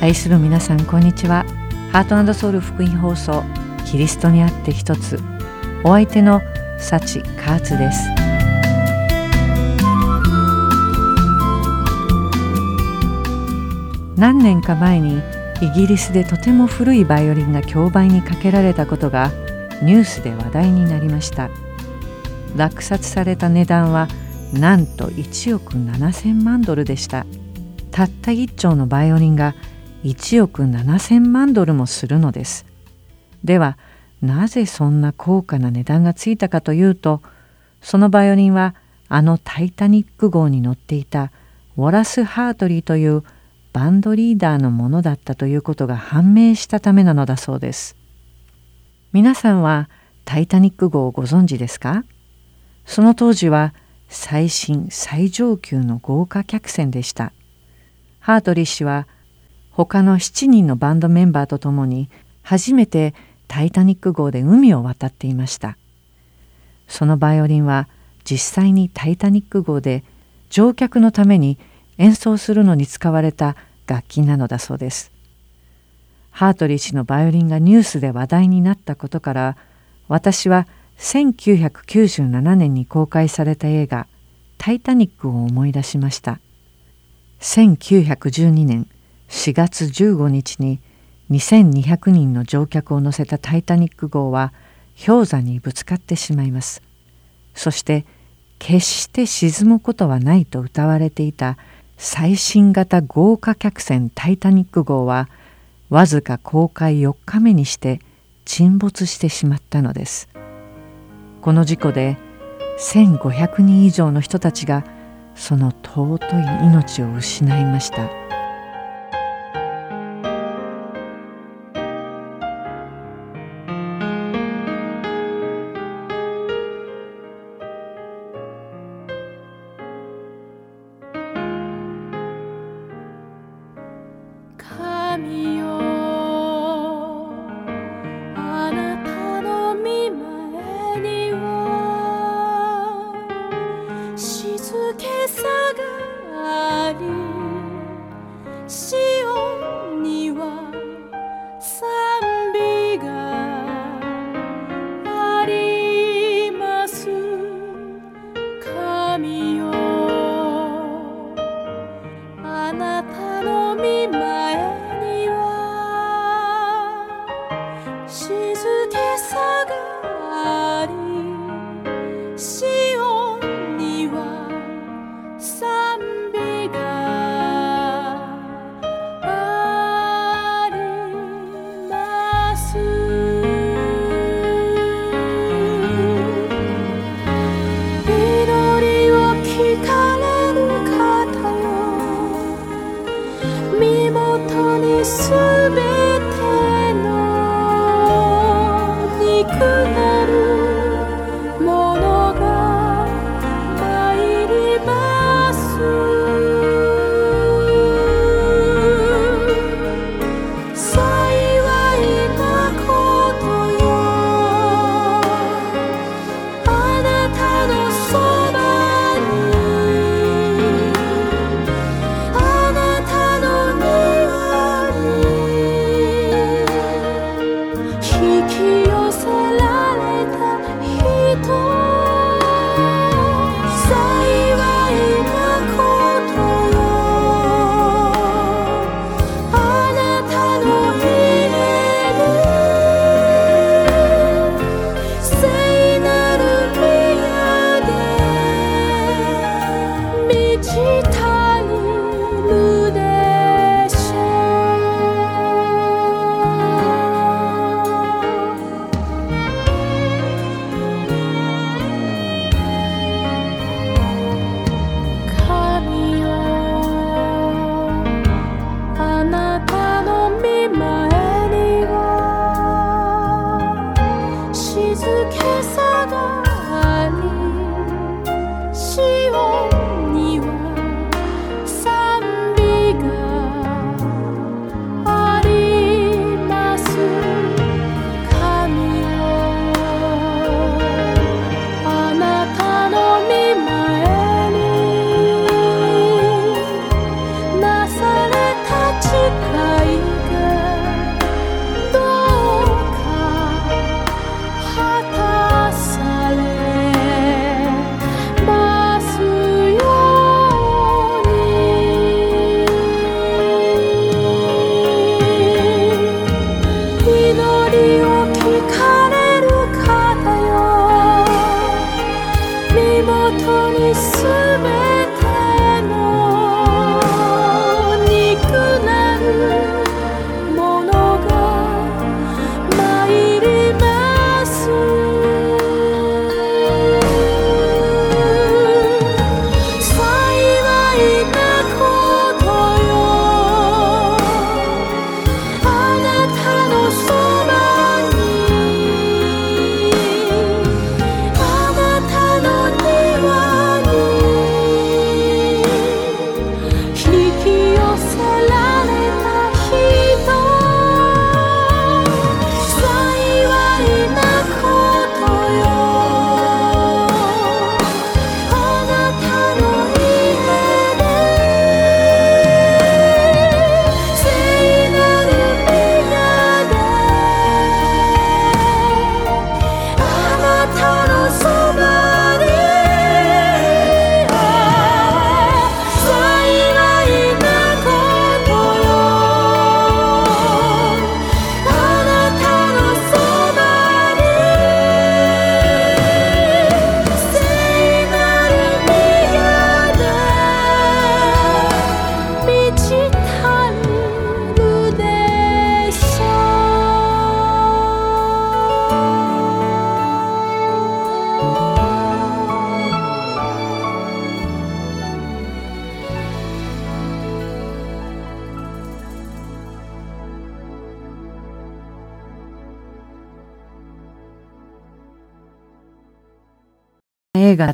愛する皆さんこんにちは。ハートソウル福音放送キリストにあって一つ。お相手のサチカーツです。何年か前にイギリスでとても古いバイオリンが競売にかけられたことがニュースで話題になりました。落札された値段はなんと1億7,000万ドルでしたたった1丁のバイオリンが1億7,000万ドルもするのです。ではなぜそんな高価な値段がついたかというとそのバイオリンはあの「タイタニック号」に乗っていたウォラス・ハートリーというバンドリーダーのものだったということが判明したためなのだそうです。皆さんはタイタニック号をご存知ですか？その当時は最新最上級の豪華客船でした。ハートリー氏は他の7人のバンドメンバーと共に初めてタイタニック号で海を渡っていましたそのバイオリンは実際にタイタニック号で乗客のために演奏するのに使われた楽器なのだそうですハートリー氏のバイオリンがニュースで話題になったことから私は1997年に公開された映画「タイタニック」を思い出しました1912年4月15日に2200人の乗客を乗せたタイタニック号は氷山にぶつかってしまいます。そして決して沈むことはないと謳われていた最新型豪華客船タイタニック号はわずか公開4日目にして沈没してしまったのです。この事故で1500人以上の人たちがその尊い命を失いました。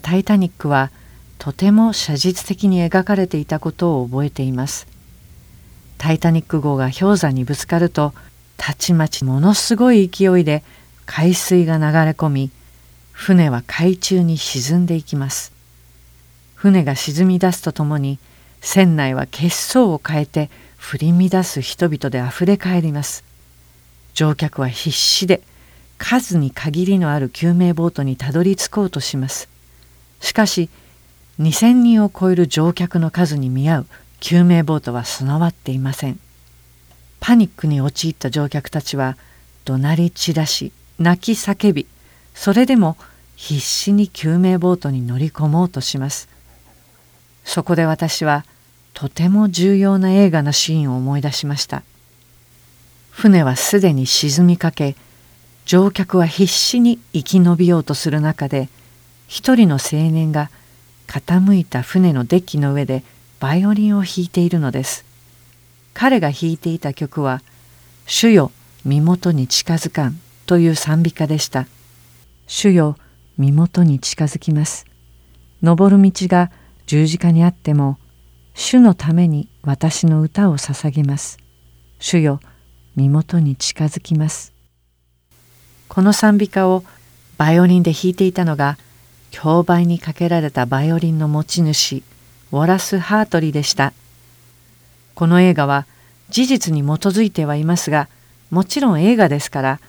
タイタニック」はとても写実的に描かれていたことを覚えています。タイタニック号が氷山にぶつかるとたちまちものすごい勢いで海水が流れ込み船は海中に沈んでいきます。船が沈み出すとともに船内は血相を変えて振り乱す人々であふれ返ります。乗客は必死で数に限りのある救命ボートにたどり着こうとします。しかし2,000人を超える乗客の数に見合う救命ボートは備わっていません。パニックに陥った乗客たちは怒鳴り散らし泣き叫びそれでも必死に救命ボートに乗り込もうとします。そこで私はとても重要な映画のシーンを思い出しました。船はすでに沈みかけ乗客は必死に生き延びようとする中で一人の青年が傾いた船のデッキの上でバイオリンを弾いているのです。彼が弾いていた曲は「主よ身元に近づかん」という賛美歌でした。主よ身元に近づきます。登る道が十字架にあっても主のために私の歌を捧げます。主よ身元に近づきます。この賛美歌をバイオリンで弾いていたのが競売にかけられたバイオリンの持ち主ウォラス・ハートリーでした。この映画は事実に基づいてはいますがもちろん映画ですから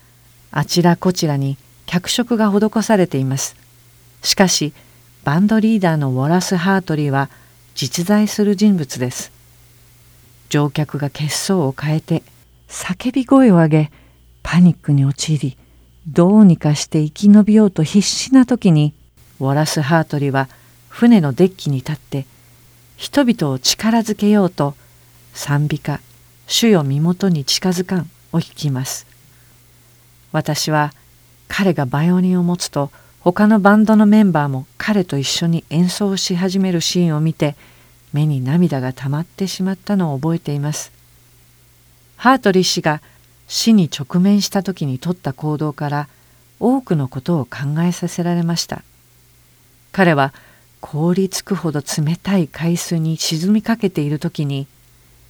あちらこちらに脚色が施されています。しかしバンドリーダーのウォラス・ハートリーは実在する人物です。乗客が血相を変えて叫び声を上げパニックに陥りどうにかして生き延びようと必死な時にウォラス・ハートリは船のデッキに立って人々を力づけようと賛美歌「主よ身元に近づかん」を弾きます。私は彼がバイオリンを持つと他のバンドのメンバーも彼と一緒に演奏し始めるシーンを見て目に涙が溜まってしまったのを覚えています。ハートリー氏が死に直面した時に取った行動から多くのことを考えさせられました彼は凍りつくほど冷たい海水に沈みかけている時に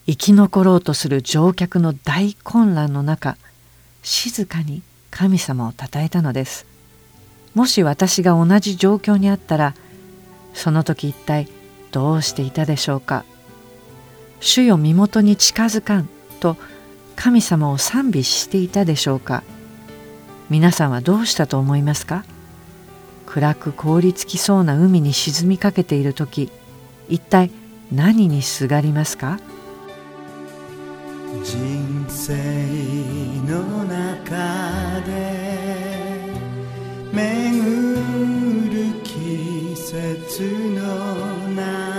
生き残ろうとする乗客の大混乱の中静かに神様をたたえたのです。もし私が同じ状況にあったらその時一体どうしていたでしょうか。主よ身元に近づかんと神様を賛美していたでしょうか。皆さんはどうしたと思いますか？暗く凍りつきそうな海に沈みかけている時一体何にすがりますか？人生の中で巡る季節の中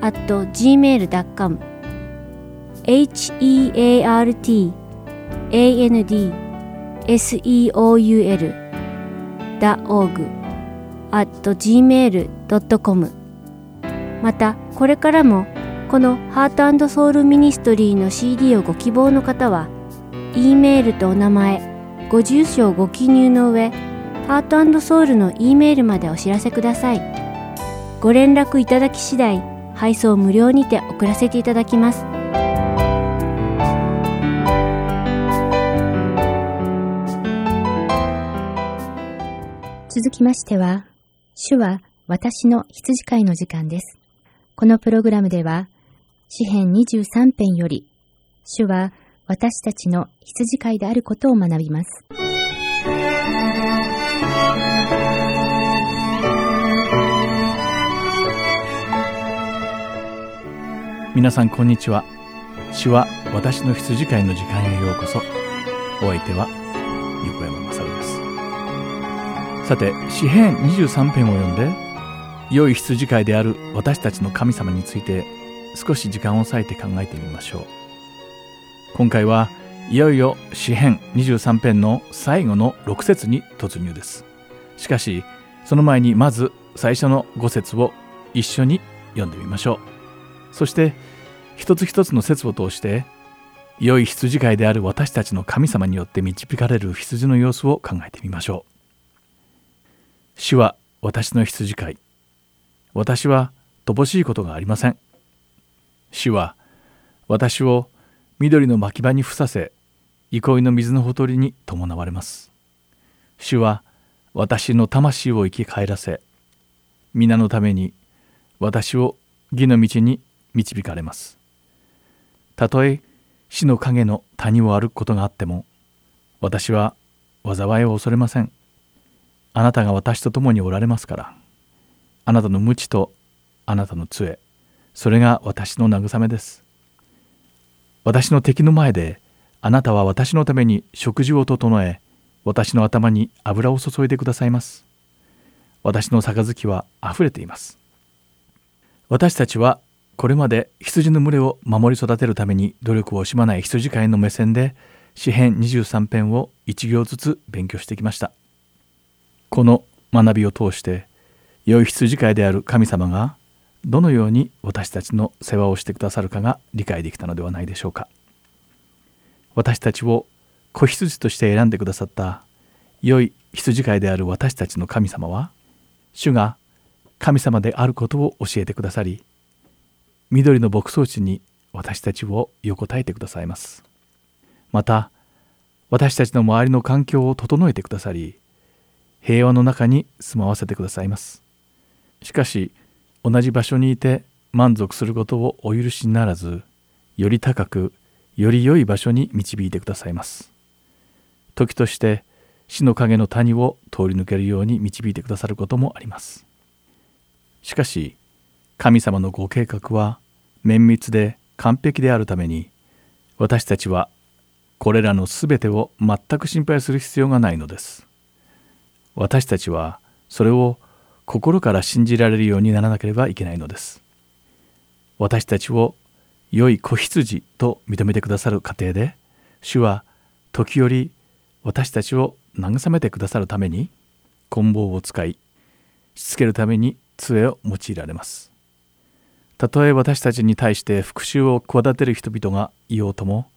at gmail.com h-e-a-r-t a-n-d s-e-o-u-l ダ .org at gmail.com またこれからもこのハートソウルミニストリーの CD をご希望の方は E メールとお名前ご住所をご記入の上ハートソウルの E メールまでお知らせください。ご連絡いただき次第配送無料にて送らせていただきます続きましては、主は私の羊飼いの時間です。このプログラムでは、詩編23編より、主は私たちの羊飼いであることを学びます。皆さんこんにちは。主は私の羊飼いの時間へようこそ。お相手は横山まさるです。さて詩編23編を読んで良い羊飼いである私たちの神様について少し時間を割いて考えてみましょう。今回はいよいよ詩編23編の最後の6節に突入です。しかしその前にまず最初の5節を一緒に読んでみましょう。そして一つ一つの説を通して良い羊飼いである私たちの神様によって導かれる羊の様子を考えてみましょう。主は私の羊飼い。私は乏しいことがありません。主は私を緑の牧場に伏させ憩いの水のほとりに伴われます。主は私の魂を生き返らせ皆のために私を義の道に導かれます。たとえ死の影の谷を歩くことがあっても私は災いを恐れません。あなたが私と共におられますから。あなたの無知とあなたの杖。それが私の慰めです。私の敵の前であなたは私のために食事を整え私の頭に油を注いでくださいます。私の杯はあふれています。私たちはこれまで羊の群れを守り育てるために努力を惜しまない羊飼いの目線で詩編23編を1行ずつ勉強してきました。この学びを通して良い羊飼いである神様がどのように私たちの世話をしてくださるかが理解できたのではないでしょうか。私たちを子羊として選んでくださった良い羊飼いである私たちの神様は主が神様であることを教えてくださり緑の牧草地に私たちを横たえてくださいます。また私たちの周りの環境を整えてくださり平和の中に住まわせてくださいます。しかし同じ場所にいて満足することをお許しにならずより高くより良い場所に導いてくださいます。時として死の影の谷を通り抜けるように導いてくださることもあります。しかし神様のご計画は綿密で完璧であるために私たちはこれらのすべてを全く心配する必要がないのです。私たちはそれを心から信じられるようにならなければいけないのです。私たちを良い子羊と認めてくださる過程で主は時折私たちを慰めてくださるために棍棒を使いしつけるために杖を用いられます。たとえ私たちに対して復讐を企てる人々がいようとも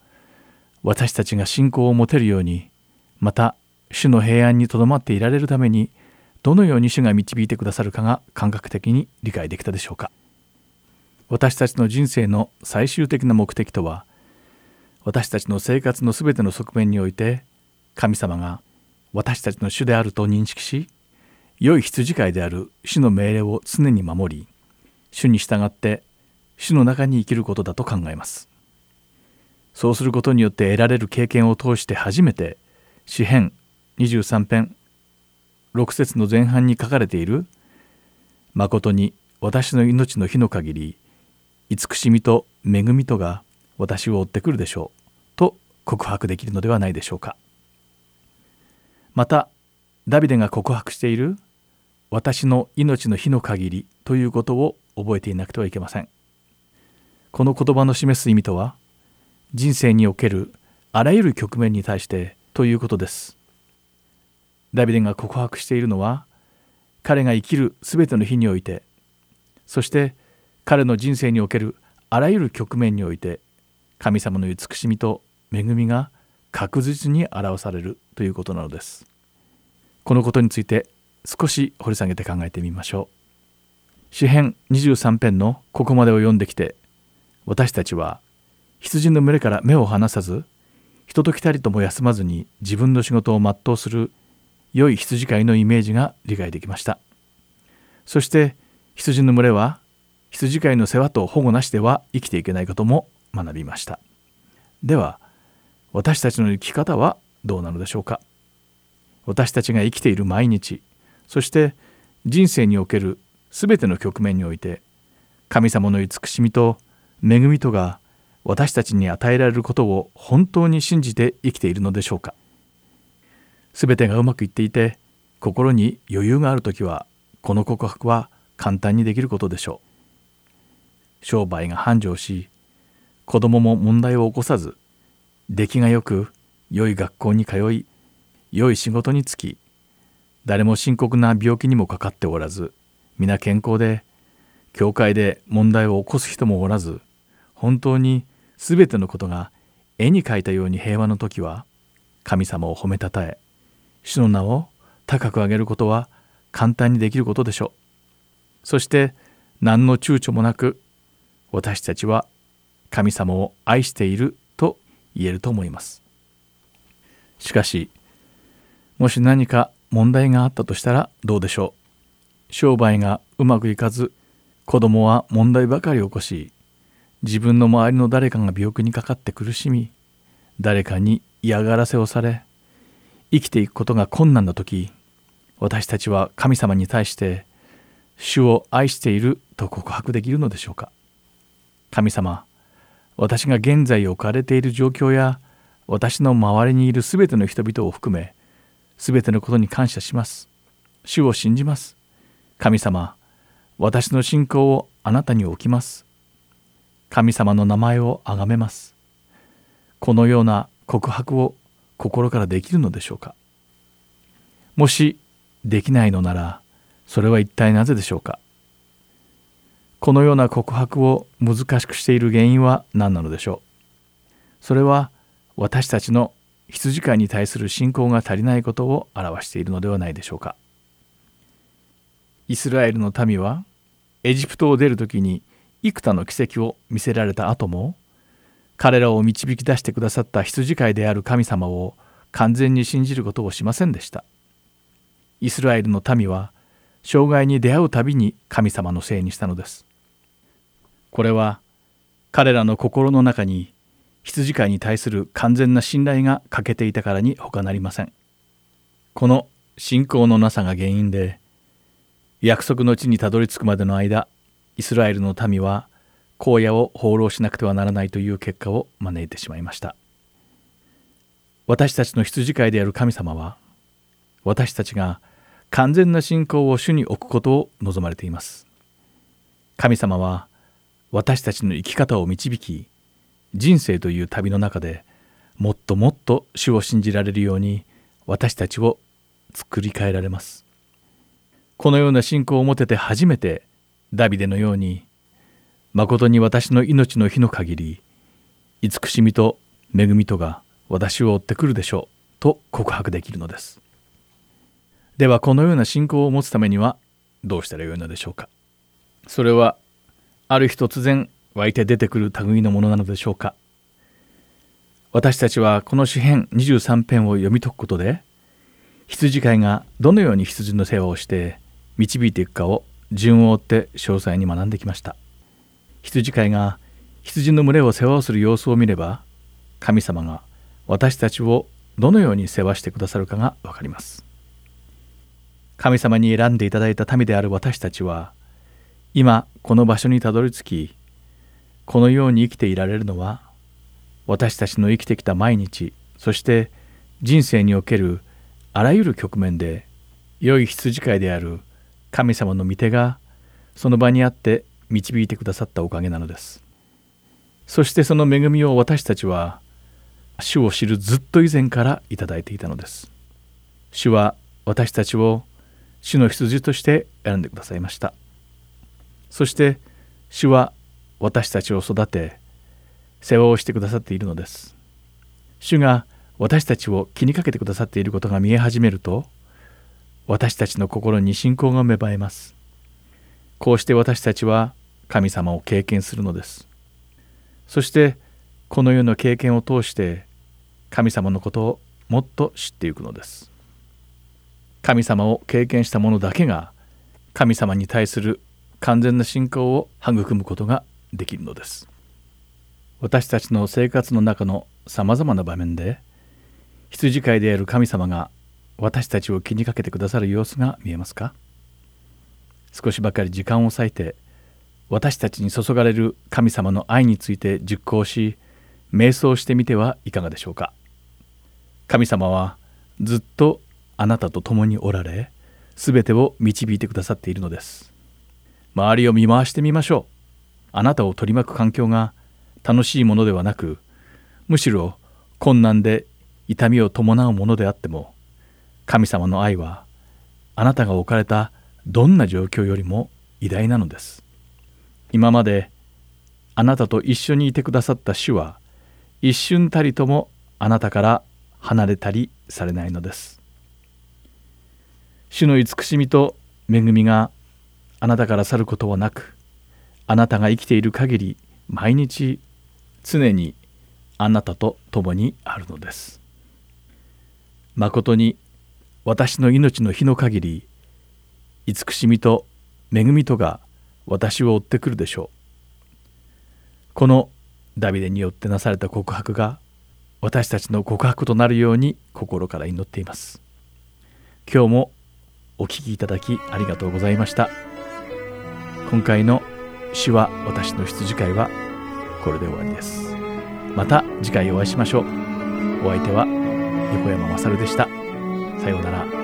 私たちが信仰を持てるようにまた主の平安にとどまっていられるためにどのように主が導いてくださるかが感覚的に理解できたでしょうか。私たちの人生の最終的な目的とは私たちの生活のすべての側面において神様が私たちの主であると認識し良い羊飼いである主の命令を常に守り主に従って主の中に生きることだと考えます。そうすることによって得られる経験を通して初めて詩編23編6節の前半に書かれている「誠に私の命の日の限り慈しみと恵みとが私を追ってくるでしょうと告白できるのではないでしょうか。またダビデが告白している私の命の日の限りということを覚えていなくてはいけません。この言葉の示す意味とは人生におけるあらゆる局面に対してということです。ダビデが告白しているのは彼が生きるすべての日においてそして彼の人生におけるあらゆる局面において神様の慈しみと恵みが確実に表されるということなのです。このことについて少し掘り下げて考えてみましょう。詩編23編のここまでを読んできて私たちは羊の群れから目を離さず人と来たりとも休まずに自分の仕事を全うする良い羊飼いのイメージが理解できました。そして羊の群れは羊飼いの世話と保護なしでは生きていけないことも学びました。では私たちの生き方はどうなのでしょうか。私たちが生きている毎日そして人生における全ての局面において神様の慈しみと恵みとが私たちに与えられることを本当に信じて生きているのでしょうか。全てがうまくいっていて心に余裕がある時はこの告白は簡単にできることでしょう。商売が繁盛し子供も問題を起こさず出来がよく良い学校に通い良い仕事に就き誰も深刻な病気にもかかっておらず皆健康で教会で問題を起こす人もおらず本当に全てのことが絵に描いたように平和の時は神様を褒めたたえ主の名を高く上げることは簡単にできることでしょう。そして何の躊躇もなく私たちは神様を愛していると言えると思います。しかしもし何か問題があったとしたらどうでしょう。商売がうまくいかず子供は問題ばかり起こし自分の周りの誰かが病気にかかって苦しみ誰かに嫌がらせをされ生きていくことが困難な時私たちは神様に対して主を愛していると告白できるのでしょうか？神様私が現在置かれている状況や私の周りにいるすべての人々を含めすべてのことに感謝します。主を信じます。神様私の信仰をあなたに置きます。神様の名前を崇めます。このような告白を心からできるのでしょうか。もしできないのならそれは一体なぜでしょうか。このような告白を難しくしている原因は何なのでしょう。それは私たちの羊飼いに対する信仰が足りないことを表しているのではないでしょうか。イスラエルの民はエジプトを出る時に幾多の奇跡を見せられた後も彼らを導き出してくださった羊飼いである神様を完全に信じることをしませんでした。イスラエルの民は障害に出会うたびに神様のせいにしたのです。これは彼らの心の中に羊飼いに対する完全な信頼が欠けていたからに他なりません。この信仰のなさが原因で約束の地にたどり着くまでの間イスラエルの民は荒野を放浪しなくてはならないという結果を招いてしまいました。私たちの羊飼いである神様は私たちが完全な信仰を主に置くことを望まれています。神様は私たちの生き方を導き人生という旅の中でもっともっと主を信じられるように私たちを作り変えられます。このような信仰を持てて初めてダビデのように誠に私の命の日の限り慈しみと恵みとが私を追ってくるでしょうと告白できるのです。ではこのような信仰を持つためにはどうしたらよいのでしょうか。それはある日突然湧いて出てくる類のものなのでしょうか。私たちはこの詩編23編を読み解くことで羊飼いがどのように羊の世話をして導いていくかを順を追って詳細に学んできました。羊飼いが羊の群れを世話をする様子を見れば神様が私たちをどのように世話してくださるかがわかります。神様に選んでいただいた民である私たちは今この場所にたどり着きこのように生きていられるのは私たちの生きてきた毎日そして人生におけるあらゆる局面で良い羊飼いである神様の御手がその場にあって導いてくださったおかげなのです。そしてその恵みを私たちは主を知るずっと以前からいただいていたのです。主は私たちを主の羊として選んでくださいました。そして主は私たちを育て世話をしてくださっているのです。主が私たちを気にかけてくださっていることが見え始めると私たちの心に信仰が芽生えます。こうして私たちは神様を経験するのです。そしてこの世の経験を通して神様のことをもっと知っていくのです。神様を経験した者だけが神様に対する完全な信仰を育むことができるのです。私たちの生活の中のさまざまな場面で羊飼いである神様が私たちを気にかけてくださる様子が見えますか？少しばかり時間を割いて私たちに注がれる神様の愛について実行し瞑想してみてはいかがでしょうか？神様はずっとあなたと共におられ全てを導いてくださっているのです。周りを見回してみましょう。あなたを取り巻く環境が楽しいものではなくむしろ困難で痛みを伴うものであっても神様の愛はあなたが置かれたどんな状況よりも偉大なのです今まであなたと一緒にいてくださった主は一瞬たりともあなたから離れたりされないのです主の慈しみと恵みがあなたから去ることはなくあなたが生きている限り毎日常にあなたと共にあるのです。まことに私の命の日の限り慈しみと恵みとが私を追ってくるでしょう。このダビデによってなされた告白が私たちの告白となるように心から祈っています。今日もお聴きいただきありがとうございました。今回の主は私の羊飼いはこれで終わりです。また次回お会いしましょう。お相手は横山勝でした。さようなら。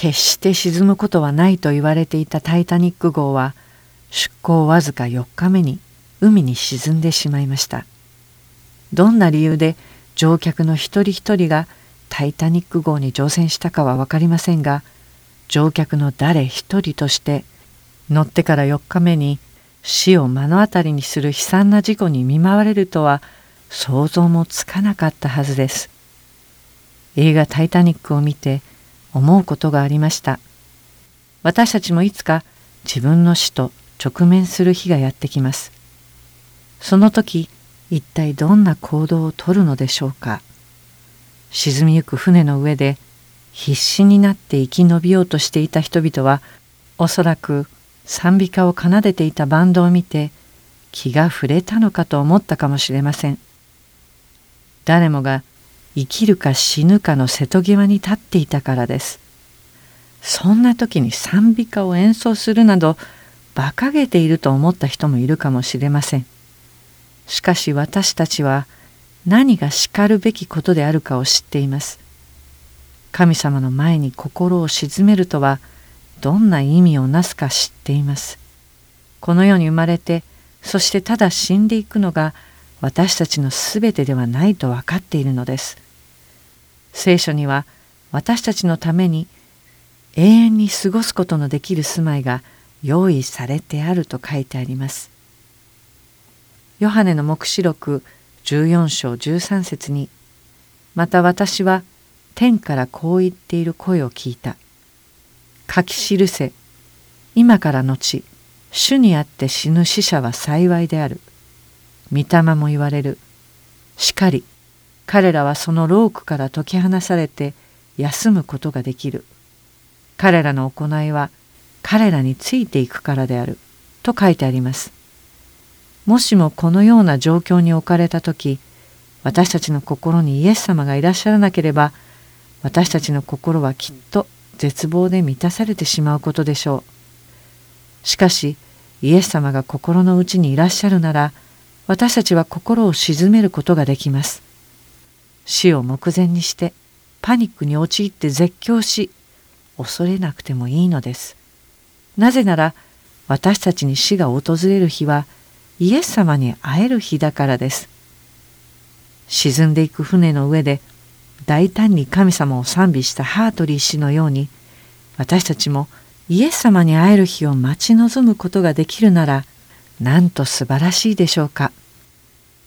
決して沈むことはないと言われていたタイタニック号は出港わずか4日目に海に沈んでしまいました。どんな理由で乗客の一人一人がタイタニック号に乗船したかは分かりませんが乗客の誰一人として乗ってから4日目に死を目の当たりにする悲惨な事故に見舞われるとは想像もつかなかったはずです。映画「タイタニック」を見て思うことがありました。私たちもいつか自分の死と直面する日がやってきます。その時一体どんな行動をとるのでしょうか。沈みゆく船の上で必死になって生き延びようとしていた人々はおそらく賛美歌を奏でていたバンドを見て気が触れたのかと思ったかもしれません。誰もが生きるか死ぬかの瀬戸際に立っていたからです。そんな時に賛美歌を演奏するなど馬鹿げていると思った人もいるかもしれません。しかし私たちは何がしかるべきことであるかを知っています。神様の前に心を鎮めるとはどんな意味をなすか知っています。この世に生まれてそしてただ死んでいくのが私たちのすべてではないと分かっているのです。聖書には私たちのために永遠に過ごすことのできる住まいが用意されてあると書いてあります。ヨハネの黙示録14章13節にまた私は天からこう言っている声を聞いた。書き記せ今から後主にあって死ぬ死者は幸いである。御霊も言われる。しかり彼らはそのロークから解き放されて休むことができる。彼らの行いは彼らについていくからである。と書いてあります。もしもこのような状況に置かれた時私たちの心にイエス様がいらっしゃらなければ私たちの心はきっと絶望で満たされてしまうことでしょう。しかしイエス様が心の内にいらっしゃるなら私たちは心を鎮めることができます。死を目前にしてパニックに陥って絶叫し恐れなくてもいいのです。なぜなら私たちに死が訪れる日はイエス様に会える日だからです。沈んでいく船の上で大胆に神様を賛美したハートリー氏のように私たちもイエス様に会える日を待ち望むことができるならなんと素晴らしいでしょうか。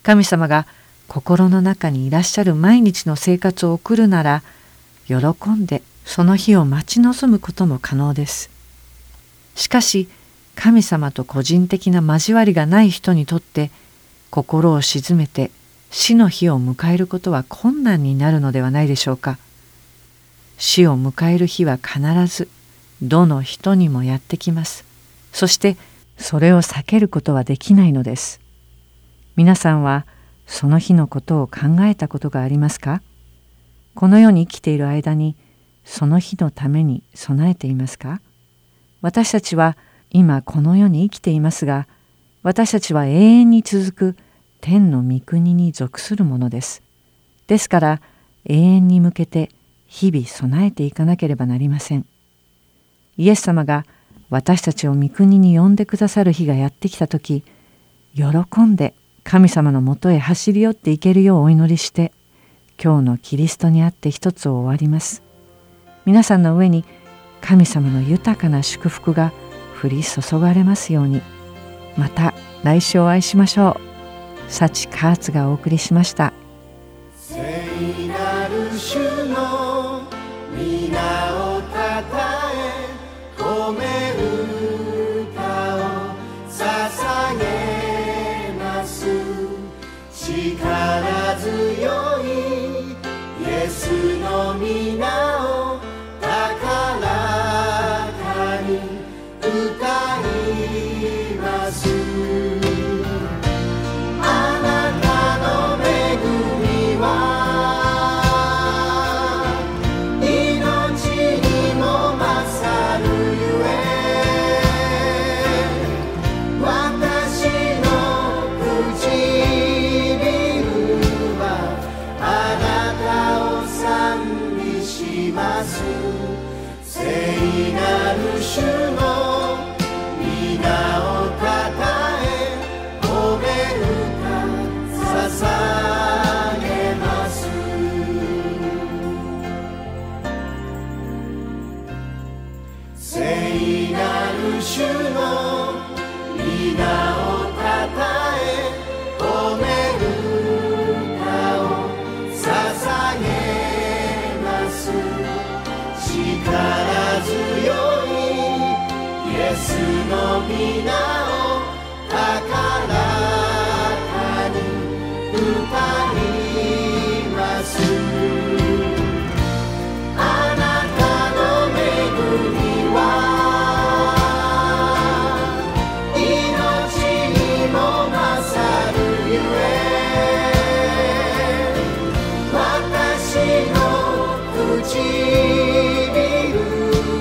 神様が心の中にいらっしゃる毎日の生活を送るなら喜んでその日を待ち望むことも可能です。しかし神様と個人的な交わりがない人にとって心を静めて死の日を迎えることは困難になるのではないでしょうか。死を迎える日は必ずどの人にもやってきます。そしてそれを避けることはできないのです。皆さんはその日のことを考えたことがありますか？この世に生きている間にその日のために備えていますか？私たちは今この世に生きていますが私たちは永遠に続く天の御国に属するものです。ですから永遠に向けて日々備えていかなければなりません。イエス様が私たちを御国に呼んでくださる日がやってきた時喜んで神様のもとへ走り寄っていけるようお祈りして今日のキリストにあって一つを終わります。皆さんの上に神様の豊かな祝福が降り注がれますように。また来週お会いしましょう。幸カーツがお送りしました。聖なる主の皆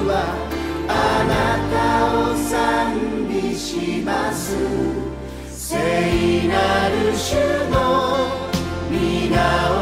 はあなたを賛美します。聖なる主の皆を